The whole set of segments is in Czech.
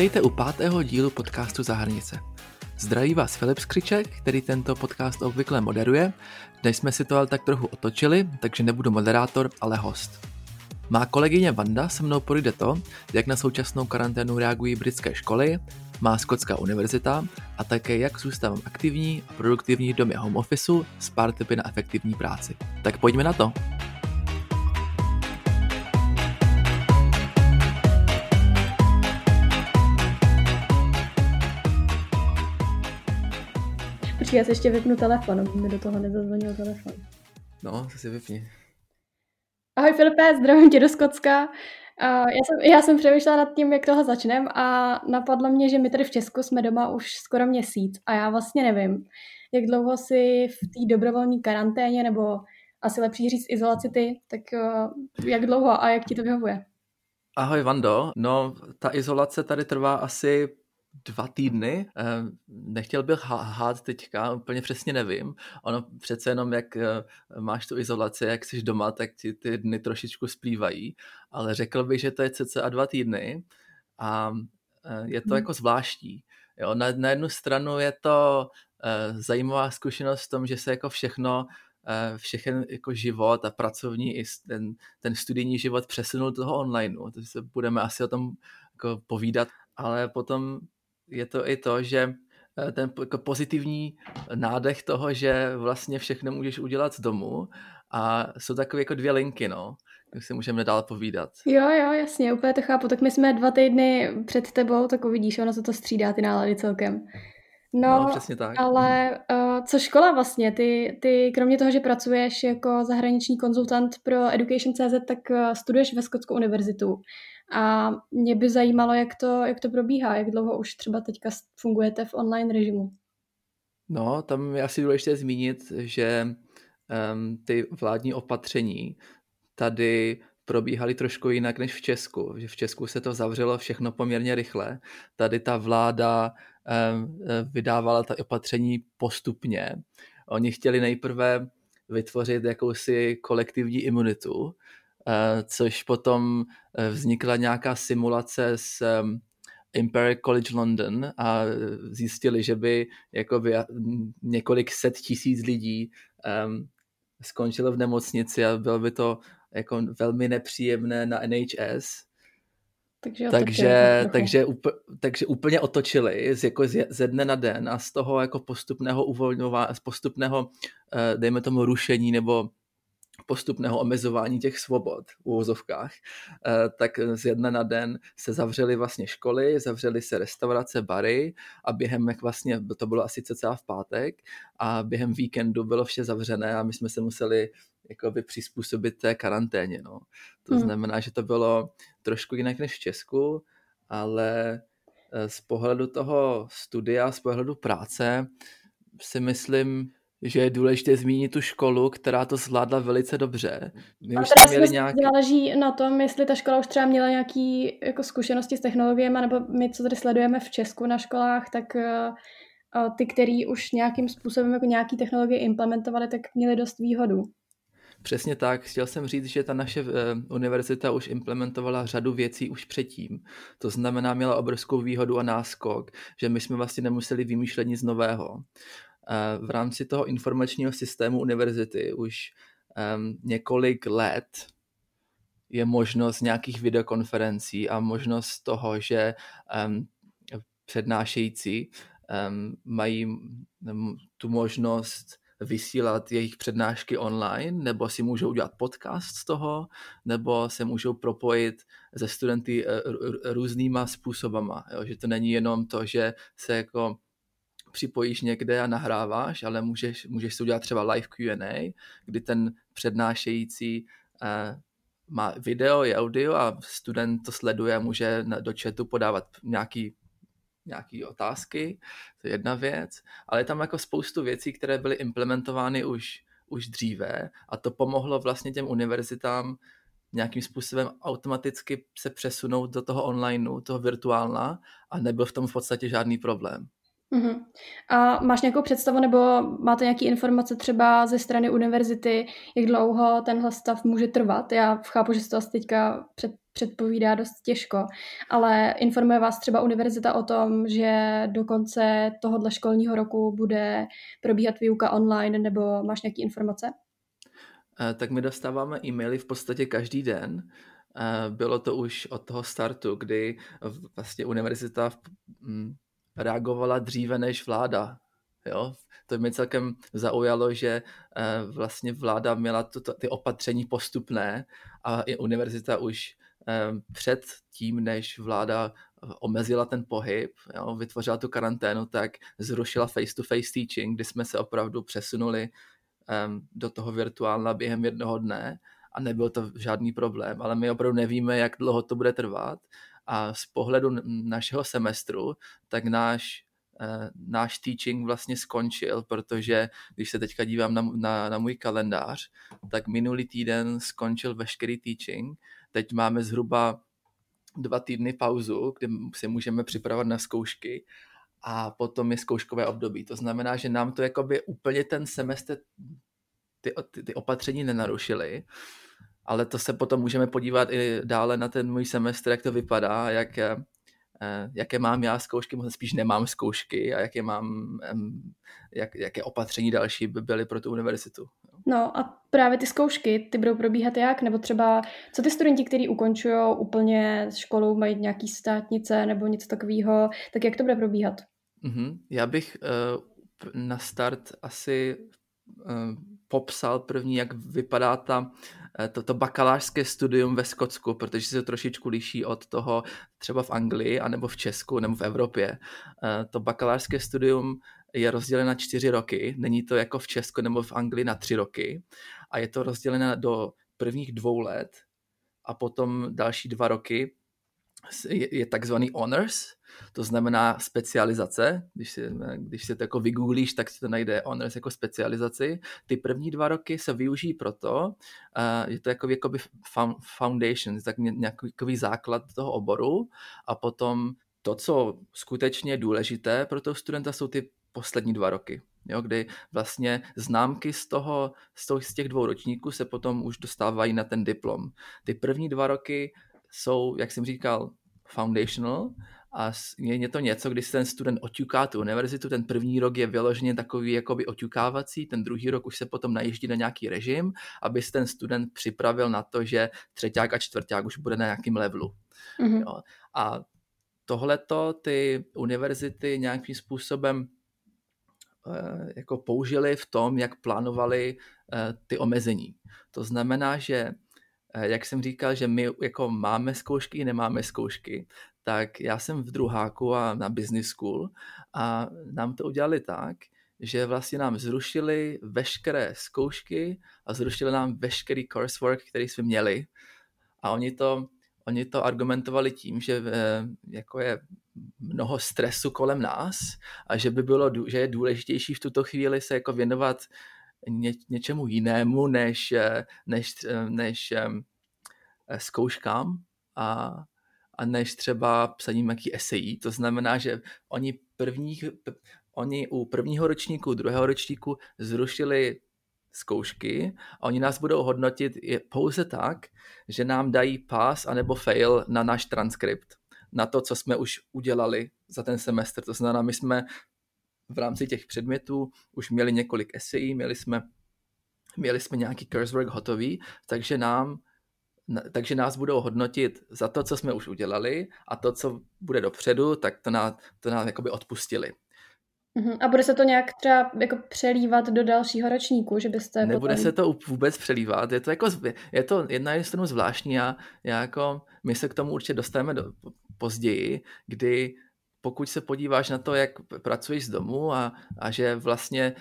Vítejte u pátého dílu podcastu Zahranice. Zdraví vás Filip Skřiček, který tento podcast obvykle moderuje. Dnes jsme si to ale tak trochu otočili, takže nebudu moderátor, ale host. Má kolegyně Vanda se mnou projde to, jak na současnou karanténu reagují britské školy, má Skotská univerzita a také jak zůstávám aktivní a produktivní v domě home officeu s pár typy na efektivní práci. Tak pojďme na to. Počkej, já si ještě vypnu telefon, aby mi do toho nezazvonil telefon. No, to si vypni. Ahoj Filipe, zdravím tě do Skotska. já, jsem, já jsem přemýšlela nad tím, jak toho začneme a napadlo mě, že my tady v Česku jsme doma už skoro měsíc a já vlastně nevím, jak dlouho si v té dobrovolní karanténě nebo asi lepší říct izolaci ty, tak jak dlouho a jak ti to vyhovuje? Ahoj Vando, no ta izolace tady trvá asi dva týdny. Eh, nechtěl bych hát teďka, úplně přesně nevím. Ono přece jenom, jak eh, máš tu izolaci, jak jsi doma, tak ti ty dny trošičku splývají, ale řekl bych, že to je cca dva týdny a eh, je to hmm. jako zvláštní. Jo, na, na jednu stranu je to zajímavá zkušenost v tom, že se jako všechno všechen jako život a pracovní i ten, ten studijní život přesunul do toho online. Takže se budeme asi o tom jako povídat, ale potom je to i to, že eh, ten jako pozitivní nádech toho, že vlastně všechno můžeš udělat z domu a jsou takové jako dvě linky, no, jak si můžeme dál povídat. Jo, jo, jasně, úplně to chápu. Tak my jsme dva týdny před tebou, tak uvidíš, ono se to střídá ty nálady celkem. No, no přesně tak. ale uh, co škola vlastně? Ty, ty kromě toho, že pracuješ jako zahraniční konzultant pro Education.cz, tak uh, studuješ ve Skotskou univerzitu. A mě by zajímalo, jak to, jak to probíhá, jak dlouho už třeba teďka fungujete v online režimu. No, tam je asi důležité zmínit, že um, ty vládní opatření tady probíhaly trošku jinak než v Česku. V Česku se to zavřelo všechno poměrně rychle. Tady ta vláda vydávala ta opatření postupně. Oni chtěli nejprve vytvořit jakousi kolektivní imunitu, Eh, což potom eh, vznikla nějaká simulace s Imperial College London a zjistili, že by jako by několik set tisíc lidí skončilo v nemocnici a bylo by to jako velmi nepříjemné na NHS. Takže, takže, takže, úplně, takže úplně otočili z, jako z, ze dne na den a z toho jako postupného uvolňování, z postupného, eh, dejme tomu, rušení nebo postupného omezování těch svobod v úvozovkách, eh, tak z jedna na den se zavřely vlastně školy, zavřely se restaurace, bary a během, jak vlastně, to bylo asi cca v pátek a během víkendu bylo vše zavřené a my jsme se museli jakoby přizpůsobit té karanténě. No. To hmm. znamená, že to bylo trošku jinak než v Česku, ale eh, z pohledu toho studia, z pohledu práce si myslím, že je důležité zmínit tu školu, která to zvládla velice dobře. My už jsme měli nějak... záleží na tom, jestli ta škola už třeba měla nějaké jako zkušenosti s technologiemi, nebo my, co tady sledujeme v Česku na školách, tak uh, ty, který už nějakým způsobem jako nějaký technologie implementovali, tak měli dost výhodu. Přesně tak. Chtěl jsem říct, že ta naše uh, univerzita už implementovala řadu věcí už předtím. To znamená, měla obrovskou výhodu a náskok, že my jsme vlastně nemuseli vymýšlet nic nového v rámci toho informačního systému univerzity už um, několik let je možnost nějakých videokonferencí a možnost toho, že um, přednášející um, mají tu možnost vysílat jejich přednášky online, nebo si můžou udělat podcast z toho, nebo se můžou propojit ze studenty e, různýma způsobama. Jo? Že to není jenom to, že se jako připojíš někde a nahráváš, ale můžeš, můžeš si udělat třeba live Q&A, kdy ten přednášející uh, má video i audio a student to sleduje a může do chatu podávat nějaký nějaký otázky, to je jedna věc, ale je tam jako spoustu věcí, které byly implementovány už, už dříve a to pomohlo vlastně těm univerzitám nějakým způsobem automaticky se přesunout do toho onlineu, toho virtuálna a nebyl v tom v podstatě žádný problém. Uh-huh. A máš nějakou představu nebo máte nějaké informace třeba ze strany univerzity, jak dlouho tenhle stav může trvat? Já chápu, že se to asi teďka před předpovídá dost těžko, ale informuje vás třeba univerzita o tom, že do konce tohohle školního roku bude probíhat výuka online, nebo máš nějaké informace? Eh, tak my dostáváme e-maily v podstatě každý den. Eh, bylo to už od toho startu, kdy vlastně univerzita reagovala dříve než vláda. Jo? To mě celkem zaujalo, že eh, vlastně vláda měla tuto, ty opatření postupné a i univerzita už před tím, než vláda omezila ten pohyb, jo, vytvořila tu karanténu, tak zrušila face-to-face teaching, kdy jsme se opravdu přesunuli do toho virtuálna během jednoho dne a nebyl to žádný problém, ale my opravdu nevíme, jak dlouho to bude trvat a z pohledu našeho semestru, tak náš eh, náš teaching vlastně skončil, protože když se teďka dívám na, na, na můj kalendář, tak minulý týden skončil veškerý teaching. Teď máme zhruba dva týdny pauzu, kde se můžeme připravovat na zkoušky a potom je zkouškové období. To znamená, že nám to jakoby úplně ten semestr ty, ty, ty opatření nenarušily, ale to se potom můžeme podívat i dále na ten můj semestr, jak to vypadá, jak, eh, jaké mám já zkoušky, možná spíš nemám zkoušky a jaké mám, jak, jaké opatření další by byly pro tu univerzitu. No a právě ty zkoušky, ty budou probíhat jak? Nebo třeba, co ty studenti, kteří ukončují úplně školu, mají nějaký státnice nebo něco takového, tak jak to bude probíhat? Mm-hmm. Já bych uh, na start asi uh, popsal první, jak vypadá ta, uh, to, to bakalářské studium ve Skotsku, protože se to trošičku liší od toho třeba v Anglii, anebo v Česku, nebo v Evropě. Uh, to bakalářské studium je rozděleno na čtyři roky, není to jako v Česku nebo v Anglii na tři roky a je to rozděleno do prvních dvou let a potom další dva roky je, je takzvaný honors, to znamená specializace. Když si, když si to jako vygooglíš, tak si to najde honors jako specializaci. Ty první dva roky se využijí proto, uh, je to jako jakoby foundation, tak nějaký základ toho oboru a potom to, co skutečně je důležité pro toho studenta, jsou ty poslední dva roky, jo, kdy vlastně známky z toho, z, toho, z těch dvou ročníků se potom už dostávají na ten diplom. Ty první dva roky jsou, jak jsem říkal, foundational a je to něco, když ten student oťuká tu univerzitu, ten první rok je vyloženě takový jakoby oťukávací, ten druhý rok už se potom najíždí na nějaký režim, aby se ten student připravil na to, že třeták a čtvrták už bude na nějakým levelu. Mm-hmm. Jo. A tohleto ty univerzity nějakým způsobem eh, jako použili v tom, jak plánovali eh, ty omezení. To znamená, že jak jsem říkal, že my jako máme zkoušky nemáme zkoušky, tak já jsem v druháku a na business school a nám to udělali tak, že vlastně nám zrušili veškeré zkoušky a zrušili nám veškerý coursework, který jsme měli. A oni to, oni to argumentovali tím, že eh, jako je mnoho stresu kolem nás a že by bylo, že je důležitější v tuto chvíli se jako věnovat ně, něčemu jinému, než, eh, než, eh, než um, zkouškám a, a než třeba psaním nějaký esejí. To znamená, že oni, prvních, oni u prvního ročníku, druhého ročníku zrušili zkoušky a oni nás budou hodnotit pouze tak, že nám dají pass anebo fail na náš transkript, na to, co jsme už udělali za ten semestr. To znamená, my jsme v rámci těch předmětů už měli několik esejí, měli jsme, měli jsme nějaký coursework hotový, takže nám takže nás budou hodnotit za to, co jsme už udělali a to, co bude dopředu, tak to nás, to nás jakoby odpustili. Mhm. A bude se to nějak třeba jako přelívat do dalšího ročníku, že byste Nebude potom... se to vůbec přelívat, je to jako, je to jedna stranu zvláštní a já jako, my se k tomu určitě dostaneme do, později, kdy pokud se podíváš na to, jak pracuješ z domu a, a že vlastně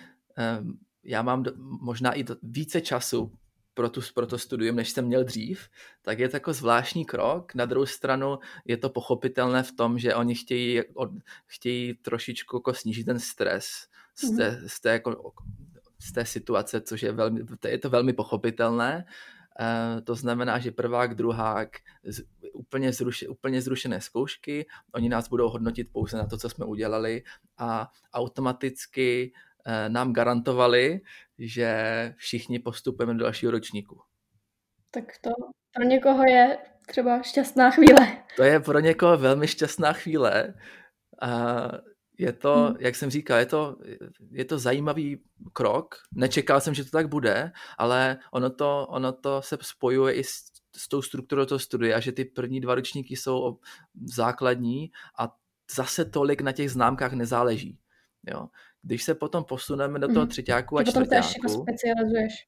um, já mám do, možná i do, více času pro, tu, pro to studium, než jsem měl dřív, tak je to jako zvláštní krok. Na druhou stranu je to pochopitelné v tom, že oni chtějí, od, chtějí trošičku jako snížit ten stres z té, mm-hmm. z té, jako, z té situace, což je velmi, to je to velmi pochopitelné. Uh, to znamená, že prvák, druhák, úplně, zruši, úplně zrušené zkoušky, oni nás budou hodnotit pouze na to, co jsme udělali a automaticky uh, nám garantovali, že všichni postupujeme do dalšího ročníku. Tak to pro někoho je třeba šťastná chvíle. To je pro někoho velmi šťastná chvíle. Je to, hmm. jak jsem říkal, je to, je to zajímavý krok. Nečekal jsem, že to tak bude, ale ono to, ono to se spojuje i s, s tou strukturou toho studia, že ty první dva ročníky jsou základní a zase tolik na těch známkách nezáleží. Jo. Když se potom posuneme do toho mhm. třetíku a čtvrtáku, jako specializuješ.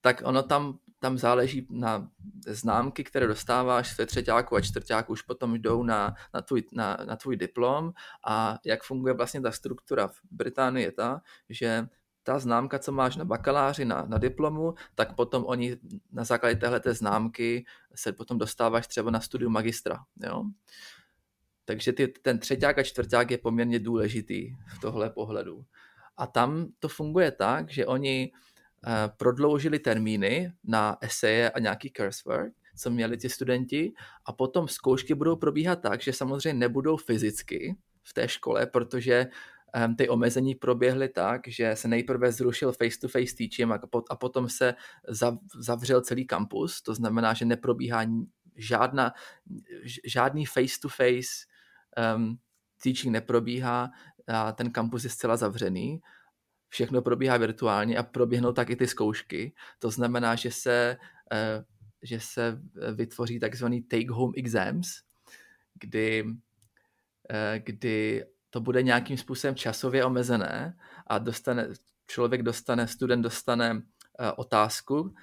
tak ono tam, tam záleží na známky, které dostáváš ve třetíku a čtvrtáku, už potom jdou na, na, tvůj, na, na tvůj diplom a jak funguje vlastně ta struktura v Británii je ta, že ta známka, co máš na bakaláři, na, na diplomu, tak potom oni na základě téhle známky se potom dostáváš třeba na studium magistra. Jo? Takže ty, ten třeťák a čtvrták je poměrně důležitý v tohle pohledu. A tam to funguje tak, že oni prodloužili termíny na eseje a nějaký coursework, co měli ti studenti, a potom zkoušky budou probíhat tak, že samozřejmě nebudou fyzicky v té škole, protože um, ty omezení proběhly tak, že se nejprve zrušil face-to-face teaching a, a potom se zav, zavřel celý kampus, to znamená, že neprobíhá žádná, žádný face-to-face um, teaching neprobíhá a ten kampus je zcela zavřený. Všechno probíhá virtuálně a proběhnou tak i ty zkoušky. To znamená, že se, uh, že se vytvoří takzvaný take-home exams, kdy, uh, kdy to bude nějakým způsobem časově omezené a dostane, člověk dostane, student dostane otázku,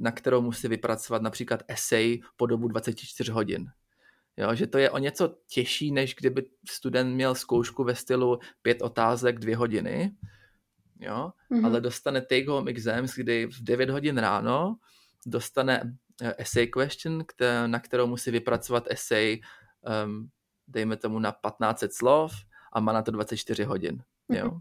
na, kterou musí vypracovat například essay po dobu 24 hodin. Jo, že to je o něco těžší, než kdyby student měl zkoušku ve stylu pět otázek, dvě hodiny, jo, mm-hmm. ale dostane take home exams, kdy v 9 hodin ráno dostane eh, essay question, které, na kterou musí vypracovat essay, um, dejme tomu na 1500 slov a má na to 24 hodin, jo. Mm-hmm.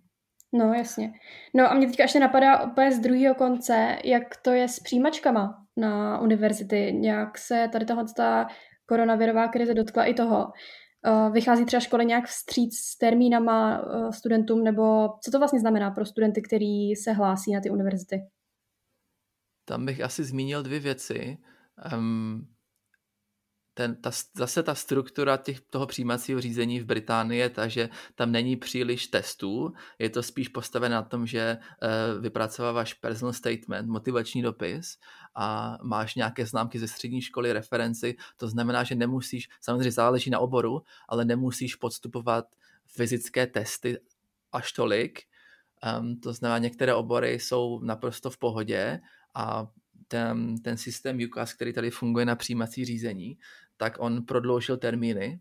No, jasně. No a mě teďka ještě napadá opět z druhého konce, jak to je s přijímačkama na univerzity. Nějak se tady tahle koronavirová krize dotkla i toho. Eh, vychází třeba školy nějak vstříc s termínama eh, studentům, nebo co to vlastně znamená pro studenty, kteří se hlásí na ty univerzity? Tam bych asi zmínil dvě věci. Um, ten, ta, zase ta struktura těch, toho přijímacího řízení v Británii je ta, že tam není příliš testů, je to spíš postavené na tom, že uh, vypracováváš personal statement, motivační dopis a máš nějaké známky ze střední školy, referenci, to znamená, že nemusíš, samozřejmě záleží na oboru, ale nemusíš podstupovat fyzické testy až tolik, um, to znamená, některé obory jsou naprosto v pohodě a ten, ten systém UCAS, který tady funguje na přijímací řízení, tak on prodloužil termíny.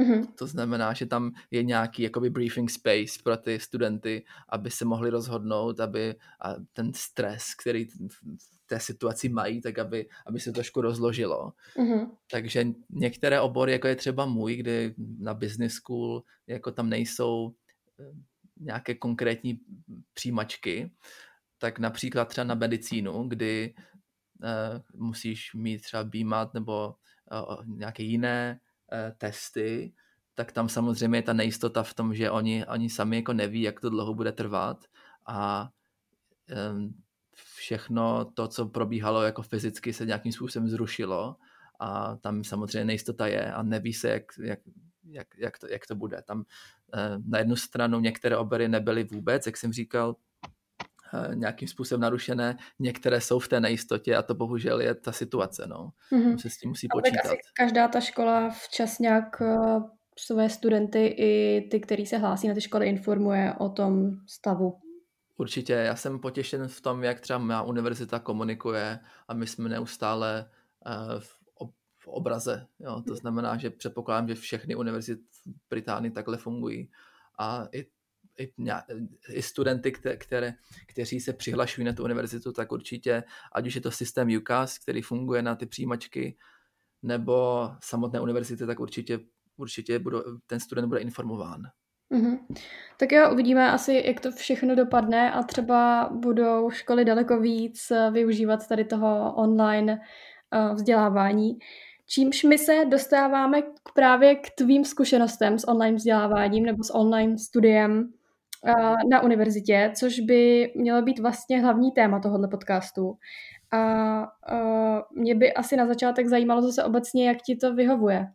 Mm-hmm. To znamená, že tam je nějaký jakoby briefing space pro ty studenty, aby se mohli rozhodnout, aby a ten stres, který v té situaci mají, tak aby, aby se trošku rozložilo. Mm-hmm. Takže některé obory, jako je třeba můj, kdy na business school, jako tam nejsou eh, nějaké konkrétní přijímačky, tak například třeba na medicínu, kdy uh, musíš mít třeba BMAT nebo nějaké jiné e, testy, tak tam samozřejmě je ta nejistota v tom, že oni, oni sami jako neví, jak to dlouho bude trvat a všechno to, co probíhalo jako fyzicky, se nějakým způsobem zrušilo a tam samozřejmě nejistota je a neví se, jak, jak, jak, jak, to, jak to bude. Tam e, na jednu stranu některé obory nebyly vůbec, jak jsem říkal, nějakým způsobem narušené, některé jsou v té nejistotě a to bohužel je ta situace, no. Mm-hmm. Se s tím musí počítat. Tak asi každá ta škola včas nějak eh, své studenty i ty, kteří se hlásí na ty školy, informuje o tom stavu. Určitě, já jsem potěšen v tom, jak třeba má univerzita komunikuje a my jsme neustále uh, v, ob, v obraze. Jo? To znamená, že předpokládám, že všechny univerzity v Británii takhle fungují. A i i, i studenty, které, kteří se přihlašují na tu univerzitu, tak určitě, ať už je to systém UCAS, který funguje na ty přijímačky, nebo samotné univerzity, tak určitě, určitě budu, ten student bude informován. Mm-hmm. Tak jo, uvidíme asi, jak to všechno dopadne a třeba budou školy daleko víc eh, využívat tady toho online uh, vzdělávání. Čímž my se dostáváme k, právě k tvým zkušenostem s online vzděláváním nebo s online studiem na univerzitě, což by mělo být vlastně hlavní téma tohoto podcastu. A mě by asi na začátek zajímalo zase obecně, jak ti to vyhovuje.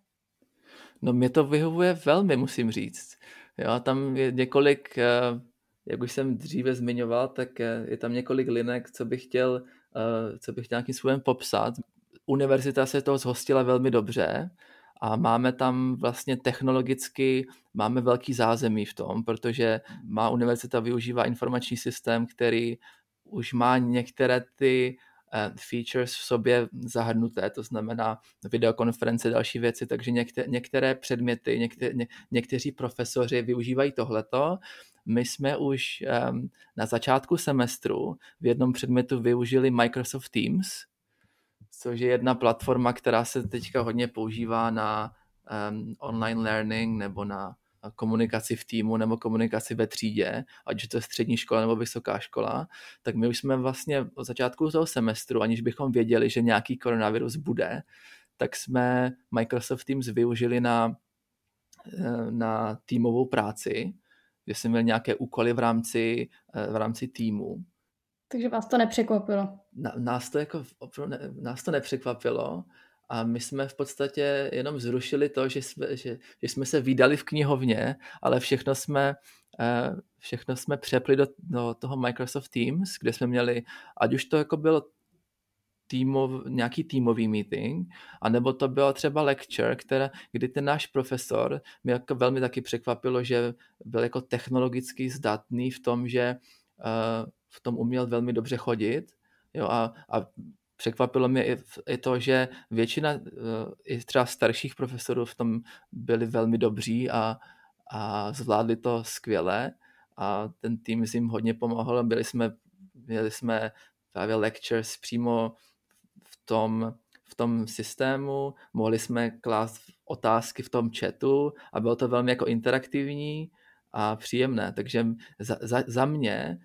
No mě to vyhovuje velmi, musím říct. Jo, tam je několik, eh, jak už jsem dříve zmiňoval, tak je tam několik linek, co bych chtěl, eh, co bych chtěl nějakým způsobem popsat. Univerzita se toho zhostila velmi dobře a máme tam vlastně technologicky, máme velký zázemí v tom, protože má univerzita využívá informační systém, který už má některé ty Eh, features v sobě zahrnuté, to znamená videokonference, další věci, takže některé, některé předměty, některé, ně, někteří profesoři využívají tohleto. My jsme už um, na začátku semestru v jednom předmětu využili Microsoft Teams, což je jedna platforma, která se teďka hodně používá na um, online learning nebo na komunikaci v týmu nebo komunikaci ve třídě, ať je to střední škola nebo vysoká škola, tak my už jsme vlastně od začátku toho semestru, aniž bychom věděli, že nějaký koronavirus bude, tak jsme Microsoft Teams využili na, eh, na týmovou práci, kde jsme měli nějaké úkoly v rámci, eh, v rámci týmu. Takže vás to nepřekvapilo? Nás to, jako, nás to nepřekvapilo a my jsme v podstatě jenom zrušili to, že jsme, že, že jsme se vydali v knihovně, ale všechno jsme, eh, všechno jsme přepli do, do toho Microsoft Teams, kde jsme měli, ať už to jako bylo týmov, nějaký týmový meeting, anebo to bylo třeba lecture, které, kdy ten náš profesor mě jako velmi taky překvapilo, že byl jako technologicky zdatný v tom, že uh, v tom uměl velmi dobře chodit jo, a, a překvapilo mě i, i to, že většina eh, i třeba starších profesorů v tom byli velmi dobří a, a zvládli to skvěle a ten tým jim hodně pomohl. Byli jsme, měli jsme právě lectures přímo v tom, v tom systému, mohli jsme klást otázky v tom chatu a bylo to velmi jako interaktivní a příjemné. Takže za, za, za mě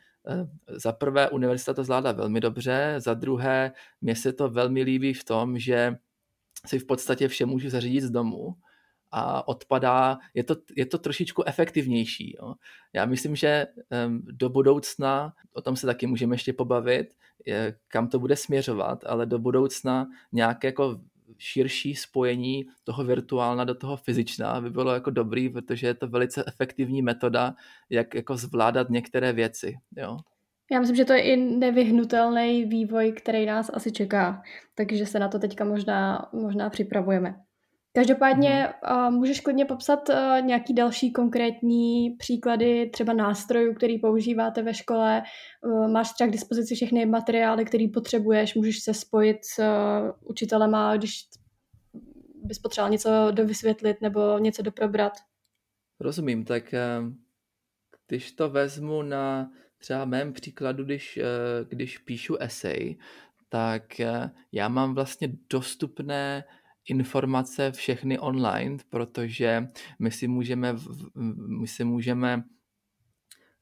za prvé, univerzita to zvládá velmi dobře, za druhé, mně se to velmi líbí v tom, že si v podstatě vše můžu zařídit z domu a odpadá, je to, je to trošičku efektivnější. Jo. Já myslím, že do budoucna, o tom se taky můžeme ještě pobavit, kam to bude směřovat, ale do budoucna nějaké jako širší spojení toho virtuálna do toho fyzična by bylo jako dobrý, protože je to velice efektivní metoda, jak jako zvládat některé věci. Jo? Já myslím, že to je i nevyhnutelný vývoj, který nás asi čeká, takže se na to teďka možná, možná připravujeme. Každopádně hmm. uh, můžeš klidně popsat uh, nějaký další konkrétní příklady třeba nástrojů, který používáte ve škole. Uh, máš třeba k dispozici všechny materiály, které potřebuješ, můžeš se spojit s uh, učitelema, když bys potřeboval něco dovysvětlit nebo něco doprobrat. Rozumím, tak když to vezmu na třeba mém příkladu, když, když píšu esej, tak já mám vlastně dostupné informace všechny online, protože my si můžeme, my si můžeme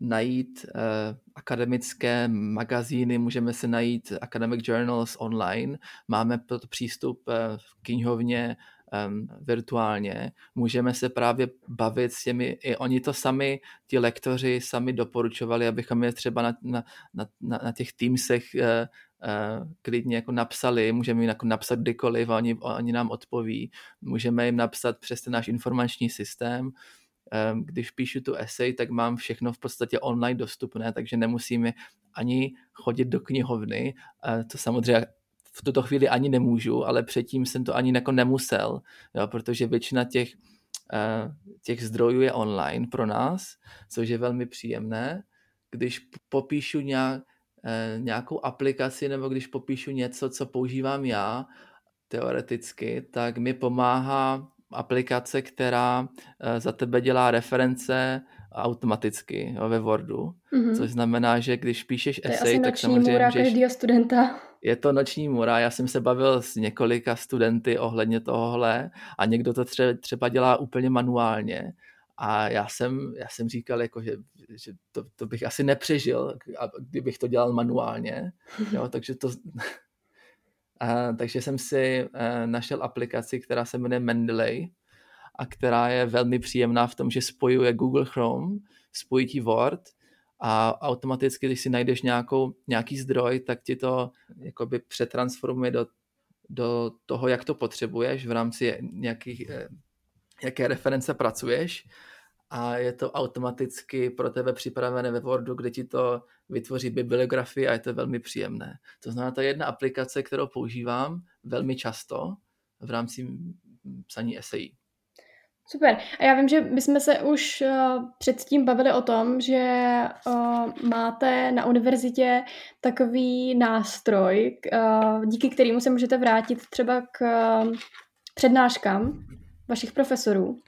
najít uh, akademické magazíny, můžeme si najít academic journals online, máme proto přístup uh, v knihovně um, virtuálně, můžeme se právě bavit s těmi, i oni to sami, ti lektoři sami doporučovali, abychom je třeba na, na, na, na těch Teamsech uh, klidně jako napsali, můžeme jim jako napsat kdykoliv a oni, oni nám odpoví. Můžeme jim napsat přes ten náš informační systém. Um, když píšu tu esej, tak mám všechno v podstatě online dostupné, takže nemusíme ani chodit do knihovny. Uh, to samozřejmě v tuto chvíli ani nemůžu, ale předtím jsem to ani jako nemusel, jo, protože většina těch, těch zdrojů je online pro nás, což je velmi příjemné. Když popíšu nějak, Eh, nějakou aplikaci nebo když popíšu něco, co používám já teoreticky, tak mi pomáhá aplikace, která eh, za tebe dělá reference automaticky jo, ve Wordu, mm-hmm. což znamená, že když píšeš to esej, tak samozřejmě můra každého studenta. Je to noční můra, já jsem se bavil s několika studenty ohledně tohohle a někdo to třeba, třeba dělá úplně manuálně a já jsem, já jsem říkal, jako, že, že to, to, bych asi nepřežil, kdybych to dělal manuálně. Jo, takže to, a, takže jsem si a, e, našel aplikaci, která se jmenuje Mendeley a která je velmi příjemná v tom, že spojuje Google Chrome, spojí ti Word a automaticky, když si najdeš nějakou, nějaký zdroj, tak ti to jakoby přetransformuje do, do toho, jak to potřebuješ v rámci nějakých, eh, jaké reference pracuješ a je to automaticky pro tebe připravené ve Wordu, kde ti to vytvoří bibliografii a je to velmi příjemné. To znamená, to je jedna aplikace, kterou používám velmi často v rámci psaní esejí. Super. A já vím, že my jsme se už uh, předtím bavili o tom, že uh, máte na univerzitě takový nástroj, uh, díky kterému se můžete vrátit třeba k přednáškám vašich profesorů.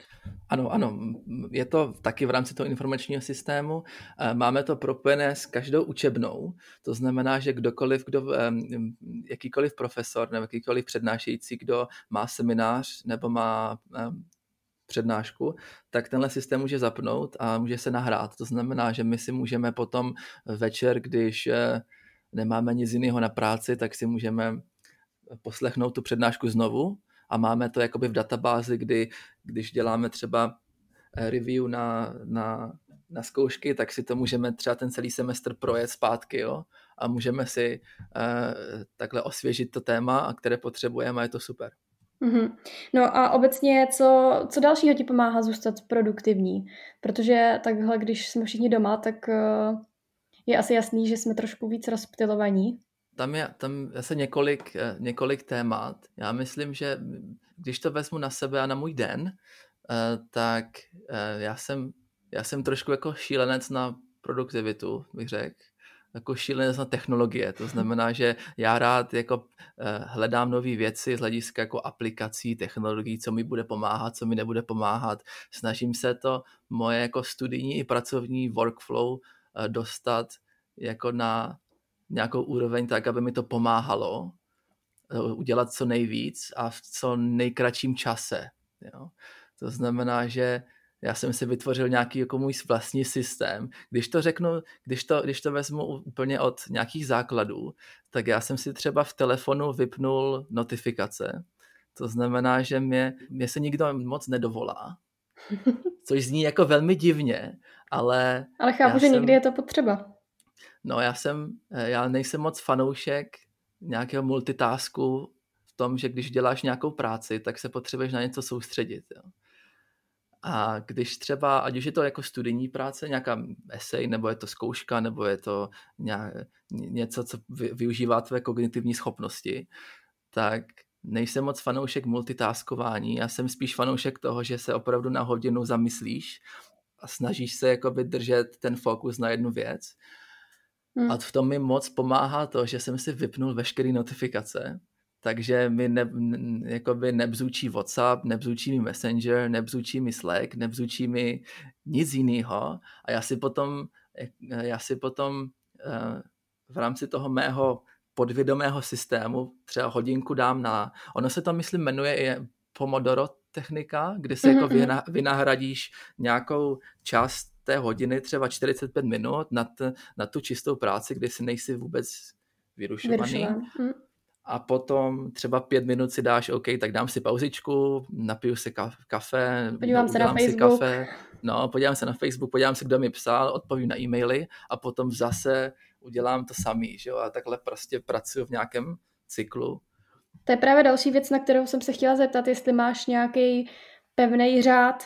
Ano, ano, je to taky v rámci toho informačního systému. Máme to propojené s každou učebnou, to znamená, že kdokoliv, kdo, jakýkoliv profesor nebo jakýkoliv přednášející, kdo má seminář nebo má přednášku, tak tenhle systém může zapnout a může se nahrát. To znamená, že my si můžeme potom večer, když eh, nemáme nic jiného na práci, tak si můžeme poslechnout tu přednášku znovu a máme to jakoby v databázi, kdy když děláme třeba eh, review na, na, na zkoušky, tak si to můžeme třeba ten celý semestr projet zpátky jo? a můžeme si uh, takhle osvěžit to téma, které potřebujeme a je to super. Mm-hmm. No a obecně, co, co dalšího ti pomáhá zůstat produktivní? Protože takhle, když jsme všichni doma, tak uh, je asi jasný, že jsme trošku víc rozptilovaní. Tam je tam zase několik, eh, několik témat. Já myslím, že když to vezmu na sebe a na můj den, uh, tak uh, já jsem, já jsem trošku jako šílenec na produktivitu, bych řekl jako šílené na technologie. To znamená, že já rád jako eh, hledám nové věci z hlediska jako aplikací, technologií, co mi bude pomáhat, co mi nebude pomáhat. Snažím se to moje jako studijní i pracovní workflow eh, dostat jako na nějakou úroveň tak, aby mi to pomáhalo eh, udělat co nejvíc a v co nejkratším čase. Jo. To znamená, že já jsem si vytvořil nějaký jako můj vlastní systém. Když to řeknu, když to, když to vezmu úplně od nějakých základů, tak já jsem si třeba v telefonu vypnul notifikace. To znamená, že mě, mě se nikdo moc nedovolá, což zní jako velmi divně, ale... Ale chápu, že jsem, někdy je to potřeba. No já jsem, eh, já nejsem moc fanoušek nějakého multitasku v tom, že když děláš nějakou práci, tak se potřebuješ na něco soustředit. Jo. A když třeba, ať už je to jako studijní práce, nějaká esej, nebo je to zkouška, nebo je to nějak, něco, co využívá tvé kognitivní schopnosti, tak nejsem moc fanoušek multitaskování, já jsem spíš fanoušek toho, že se opravdu na hodinu zamyslíš a snažíš se jakoby držet ten fokus na jednu věc. Hmm. A v tom mi moc pomáhá to, že jsem si vypnul veškeré notifikace takže mi ne, jakoby nebzučí WhatsApp, nebzučí mi Messenger, nebzučí mi Slack, nebzučí mi nic jiného a já si potom, já si potom eh, v rámci toho mého podvědomého systému třeba hodinku dám na, ono se to myslím jmenuje i Pomodoro technika, kde se mm-hmm. jako mhm. vynahradíš nějakou část té hodiny, třeba 45 minut na, t, na tu čistou práci, kdy si nejsi vůbec vyrušovaný. Mm a potom třeba pět minut si dáš, OK, tak dám si pauzičku, napiju si kafe, podívám se na Facebook. Si kafe, no, podívám se na Facebook, podívám se, kdo mi psal, odpovím na e-maily a potom zase udělám to samý, že jo, a takhle prostě pracuji v nějakém cyklu. To je právě další věc, na kterou jsem se chtěla zeptat, jestli máš nějaký pevný řád,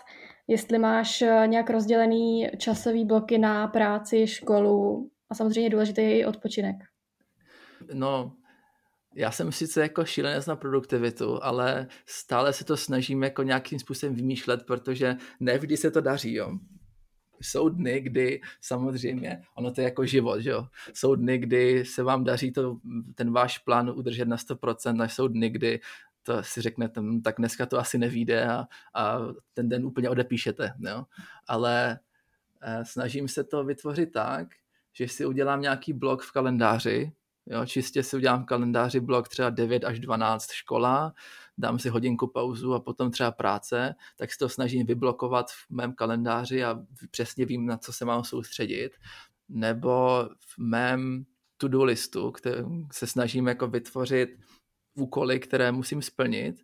jestli máš eh, nějak rozdělený časový bloky na práci, školu a samozřejmě důležitý je i odpočinek. No, já jsem sice jako šílenec na produktivitu, ale stále se to snažím jako nějakým způsobem vymýšlet, protože ne vždy se to daří, jo. Jsou dny, kdy samozřejmě, ono to je jako život, jo. Jsou dny, kdy se vám daří to, ten váš plán udržet na 100%, a jsou dny, kdy to si řeknete, hm, tak dneska to asi nevíde a, a ten den úplně odepíšete, jo. Ale eh, snažím se to vytvořit tak, že si udělám nějaký blok v kalendáři, Jo, čistě si udělám v kalendáři blok třeba 9 až 12 škola, dám si hodinku pauzu a potom třeba práce, tak si to snažím vyblokovat v mém kalendáři a přesně vím, na co se mám soustředit. Nebo v mém to-do listu, který se snažím jako vytvořit úkoly, které musím splnit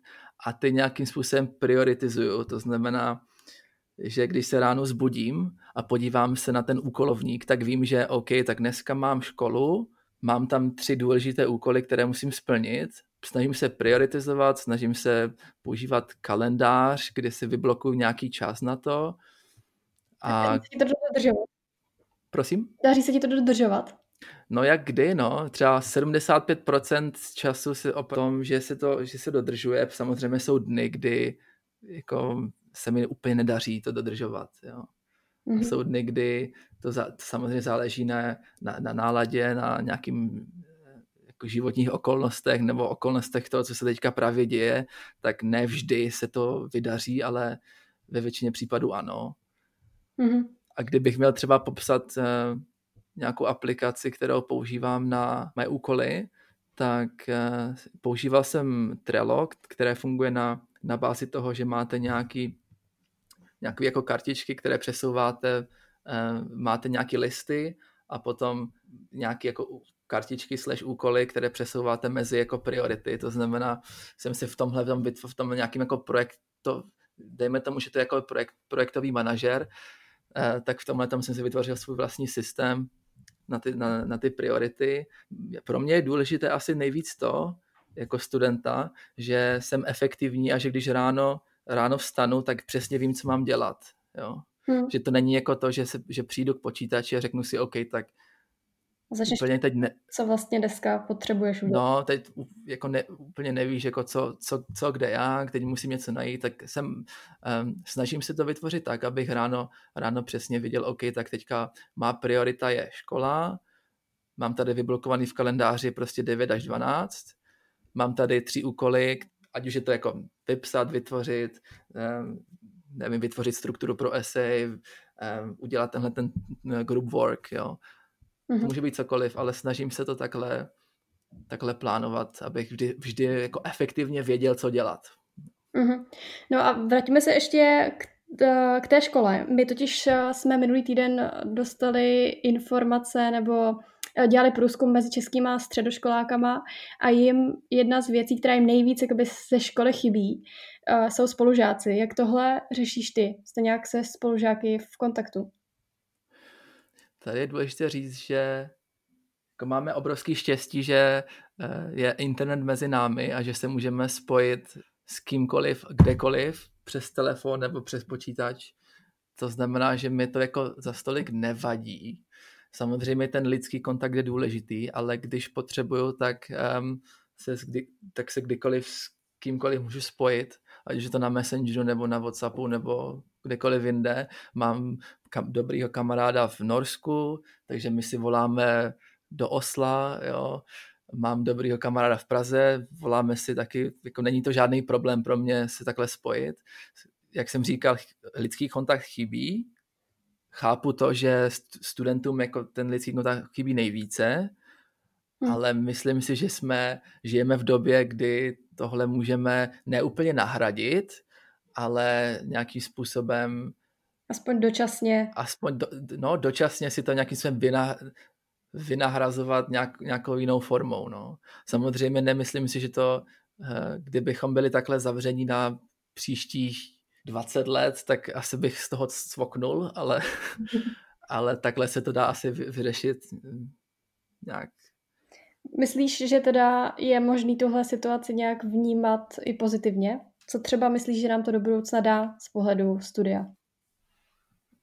a ty nějakým způsobem prioritizuju. To znamená, že když se ráno zbudím a podívám se na ten úkolovník, tak vím, že OK, tak dneska mám školu, mám tam tři důležité úkoly, které musím splnit, snažím se prioritizovat, snažím se používat kalendář, kde si vyblokuju nějaký čas na to. A... Daří se to dodržovat? Prosím? Daří se ti to dodržovat? No jak kdy, no. Třeba 75% času si o tom, že se to že se dodržuje. Samozřejmě jsou dny, kdy jako se mi úplně nedaří to dodržovat. Jo. Mm-hmm. Jsou dny, kdy to, za, to samozřejmě záleží na, na, na náladě, na nějakým jako životních okolnostech nebo okolnostech toho, co se teďka právě děje, tak ne vždy se to vydaří, ale ve většině případů ano. Mm-hmm. A kdybych měl třeba popsat uh, nějakou aplikaci, kterou používám na mé úkoly, tak uh, používal jsem Trello, které funguje na, na bázi toho, že máte nějaký nějaké jako kartičky, které přesouváte, uh, máte nějaké listy a potom nějaké jako kartičky slash úkoly, které přesouváte mezi jako priority. To znamená, jsem si v tomhle v tom, v tom nějakým jako projekto, dejme tomu, že to je jako projekt, projektový manažer, eh, tak v tomhle tam jsem si vytvořil svůj vlastní systém na ty, na, na ty priority. Pro mě je důležité asi nejvíc to, jako studenta, že jsem efektivní a že když ráno, ráno vstanu, tak přesně vím, co mám dělat. Jo? Hmm. Že to není jako to, že, se, že přijdu k počítači a řeknu si, OK, tak a začneš úplně teď ne... co vlastně dneska potřebuješ udělat. No, teď jako ne, úplně nevíš, jako co, co, co, kde já, teď musím něco najít, tak jsem, um, snažím se to vytvořit tak, abych ráno, ráno přesně viděl, OK, tak teďka má priorita je škola, mám tady vyblokovaný v kalendáři prostě 9 až 12, mám tady tři úkoly, ať už je to jako vypsat, vytvořit, um, nevím, vytvořit strukturu pro essay, um, udělat tenhle ten group work, jo, Mm-hmm. Může být cokoliv, ale snažím se to takhle, takhle plánovat, abych vždy, vždy jako efektivně věděl, co dělat. Mm-hmm. No a vrátíme se ještě k, k té škole. My totiž eh, jsme minulý týden dostali informace nebo eh, dělali průzkum mezi českýma středoškolákama a jim jedna z věcí, která jim nejvíc jakoby, ze školy chybí, eh, jsou spolužáci. Jak tohle řešíš ty? Jste nějak se spolužáky v kontaktu? Tady je důležité říct, že jako máme obrovský štěstí, že eh, je internet mezi námi a že se můžeme spojit s kýmkoliv, kdekoliv, přes telefon nebo přes počítač. To znamená, že mi to jako za stolik nevadí. Samozřejmě ten lidský kontakt je důležitý, ale když potřebuju, tak, um, se, kdy, tak se kdykoliv s kýmkoliv můžu spojit, ať už je to na Messengeru nebo na Whatsappu nebo kdekoliv jinde. Mám kam, dobrýho kamaráda v Norsku, takže my si voláme do Osla, jo. Mám dobrýho kamaráda v Praze, voláme si taky, jako není to žádný problém pro mě se takhle spojit. Jak jsem říkal, lidský kontakt chybí, chápu to, že studentům jako ten lidský kontakt chybí nejvíce, hmm. ale myslím si, že jsme, žijeme v době, kdy tohle můžeme neúplně nahradit, ale nějakým způsobem Aspoň dočasně. Aspoň, do, no, dočasně si to nějakým způsobem vyna, vynahrazovat nějak, nějakou jinou formou. No. Samozřejmě nemyslím si, že to, eh, kdybychom byli takhle zavření na příštích 20 let, tak asi bych z toho svoknul, ale, ale takhle se to dá asi vyřešit hm, nějak. Myslíš, že teda je možný tuhle situaci nějak vnímat i pozitivně? Co třeba myslíš, že nám to do budoucna dá z pohledu studia?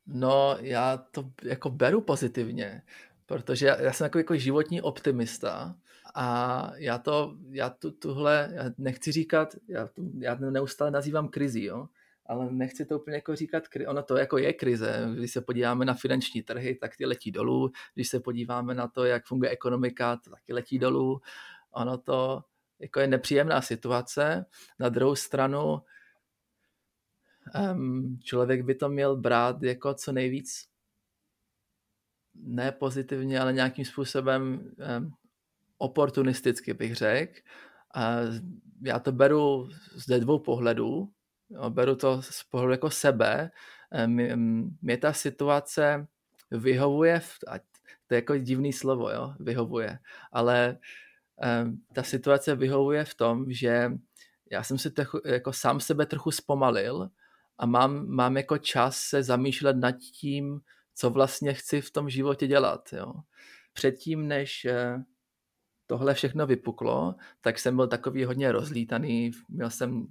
No, já to jako beru pozitivně, protože já, jsem takový jako životní optimista a já to, já tu, tuhle, já nechci říkat, já, tu, já neustále nazývám krizi, jo, ale nechci to úplně jako říkat, ono to jako je krize, když se podíváme na finanční trhy, tak ty letí dolů, když se podíváme na to, jak funguje ekonomika, to taky letí dolů, ono to jako je nepříjemná situace, na druhou stranu um, člověk by to měl brát jako co nejvíc ne pozitivně, ale nějakým způsobem um, oportunisticky bych řekl. A já to beru z dvou pohledů. Jo, beru to z pohledu jako sebe. Mě ta situace vyhovuje, v, to je jako divný slovo, jo, vyhovuje, ale ta situace vyhovuje v tom, že já jsem si trochu, jako sám sebe trochu zpomalil a mám, mám jako čas se zamýšlet nad tím, co vlastně chci v tom životě dělat. Jo. Předtím, než eh, tohle všechno vypuklo, tak jsem byl takový hodně rozlítaný, měl jsem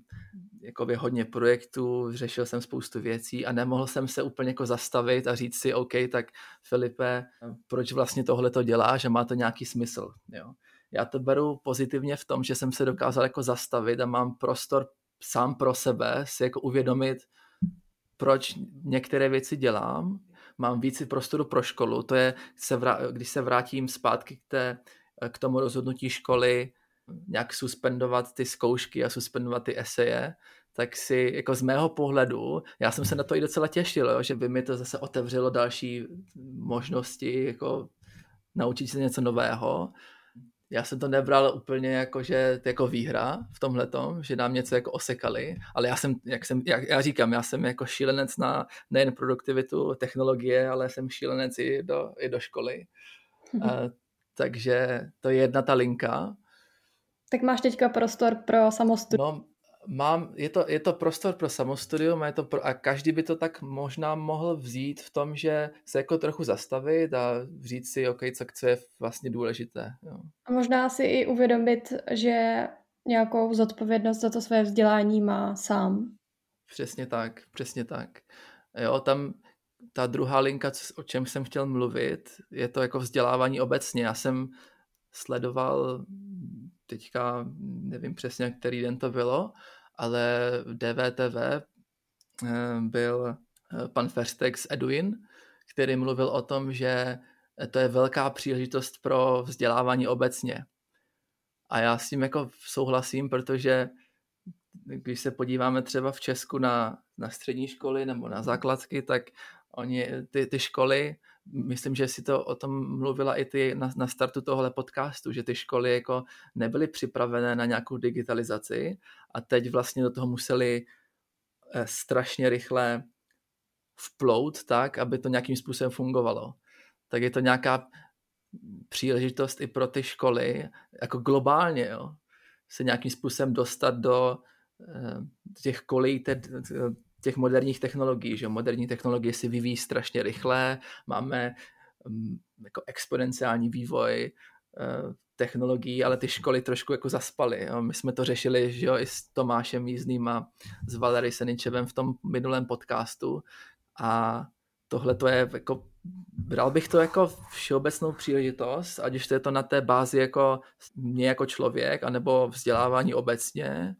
jako hodně projektů, řešil jsem spoustu věcí a nemohl jsem se úplně jako zastavit a říct si, OK, tak Filipe, proč vlastně tohle to dělá, že má to nějaký smysl. Jo. Já to beru pozitivně v tom, že jsem se dokázal jako zastavit a mám prostor sám pro sebe si jako uvědomit, proč některé věci dělám, mám víc prostoru pro školu, to je, když se vrátím zpátky k, té, k tomu rozhodnutí školy, nějak suspendovat ty zkoušky a suspendovat ty eseje, tak si jako z mého pohledu, já jsem se na to i docela těšil, jo, že by mi to zase otevřelo další možnosti, jako naučit se něco nového. Já jsem to nebral úplně jako, že jako výhra v tomhle že nám něco jako osekali, ale já jsem, jak jsem, jak já říkám, já jsem jako šílenec na nejen produktivitu, technologie, ale jsem šílenec i do, i do školy. A, takže to je jedna ta linka. Tak máš teďka prostor pro samostudium. No, mám, je to, je to prostor pro samostudium a, je to pro, a každý by to tak možná mohl vzít v tom, že se jako trochu zastavit a říct si, OK, co, co je vlastně důležité. Jo. A možná si i uvědomit, že nějakou zodpovědnost za to své vzdělání má sám. Přesně tak, přesně tak. Jo, tam ta druhá linka, o čem jsem chtěl mluvit, je to jako vzdělávání obecně. Já jsem sledoval teďka nevím přesně, který den to bylo, ale v DVTV eh, byl eh, pan Ferstex Edwin, který mluvil o tom, že to je velká příležitost pro vzdělávání obecně. A já s tím jako souhlasím, protože když se podíváme třeba v Česku na, na střední školy nebo na základky, tak oni, ty, ty školy myslím, že si to o tom mluvila i ty na, na startu tohle podcastu, že ty školy jako nebyly připravené na nějakou digitalizaci a teď vlastně do toho museli eh, strašně rychle vplout tak, aby to nějakým způsobem fungovalo. Tak je to nějaká příležitost i pro ty školy, jako globálně, jo, se nějakým způsobem dostat do eh, těch kolejí těch moderních technologií, že moderní technologie si vyvíjí strašně rychle, máme um, jako exponenciální vývoj uh, technologií, ale ty školy trošku jako zaspaly. Jo. My jsme to řešili že jo, i s Tomášem Jízdným a s Valery Seničevem v tom minulém podcastu a tohle to je jako, bral bych to jako všeobecnou příležitost, ať už to je to na té bázi jako mě jako člověk, anebo vzdělávání obecně,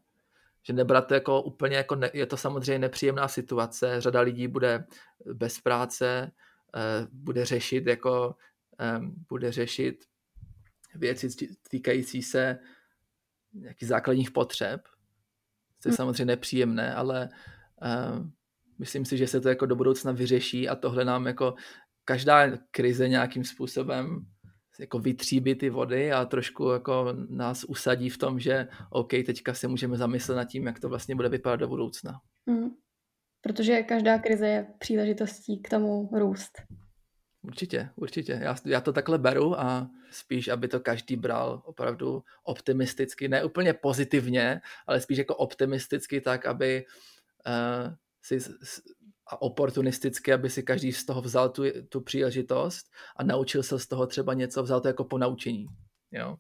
že nebrat to jako úplně jako, ne, je to samozřejmě nepříjemná situace, řada lidí bude bez práce, eh, bude řešit jako, bude řešit věci týkající se nějakých základních potřeb, to je hmm. samozřejmě nepříjemné, ale myslím si, že se to jako do budoucna vyřeší a tohle nám jako každá krize nějakým způsobem jako vytříbí ty vody a trošku jako nás usadí v tom, že OK, teďka se můžeme zamyslet nad tím, jak to vlastně bude vypadat do budoucna. Mm. Protože každá krize je příležitostí k tomu růst. Určitě, určitě. Já, já to takhle beru a spíš, aby to každý bral opravdu optimisticky, ne úplně pozitivně, ale spíš jako optimisticky tak, aby uh, si a oportunisticky, aby si každý z toho vzal tu, tu příležitost a naučil se z toho třeba něco, vzal to jako ponaučení. Jo?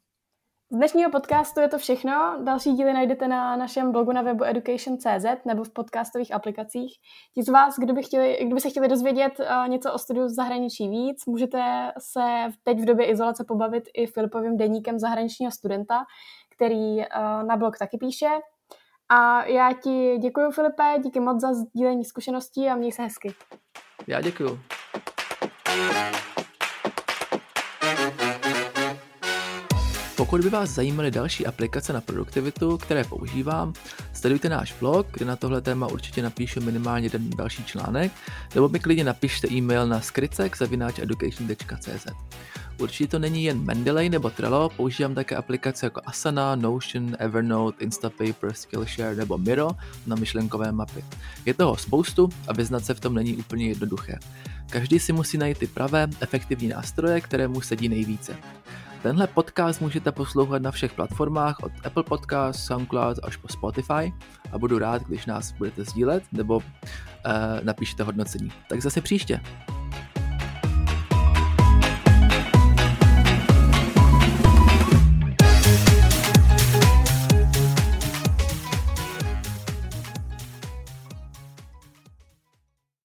Z dnešního podcastu je to všechno. Další díly najdete na našem blogu na webu education.cz nebo v podcastových aplikacích. Ti z vás, kdo by, chtěli, kdyby se chtěli dozvědět uh, něco o studiu zahraničí víc, můžete se teď v době izolace pobavit i Filipovým deníkem zahraničního studenta, který uh, na blog taky píše. A já ti děkuji, Filipe, díky moc za sdílení zkušeností a měj se hezky. Já děkuji. Pokud by vás zajímaly další aplikace na produktivitu, které používám, sledujte náš blog, kde na tohle téma určitě napíšu minimálně jeden další článek, nebo mi klidně napište e-mail na skricek.education.cz. Určitě to není jen Mendeley nebo Trello, používám také aplikace jako Asana, Notion, Evernote, Instapaper, Skillshare nebo Miro na myšlenkové mapy. Je toho spoustu a vyznat se v tom není úplně jednoduché. Každý si musí najít ty pravé, efektivní nástroje, které mu sedí nejvíce. Tenhle podcast můžete poslouchat na všech platformách od Apple Podcast, SoundCloud až po Spotify a budu rád, když nás budete sdílet nebo uh, napíšete hodnocení. Tak zase příště.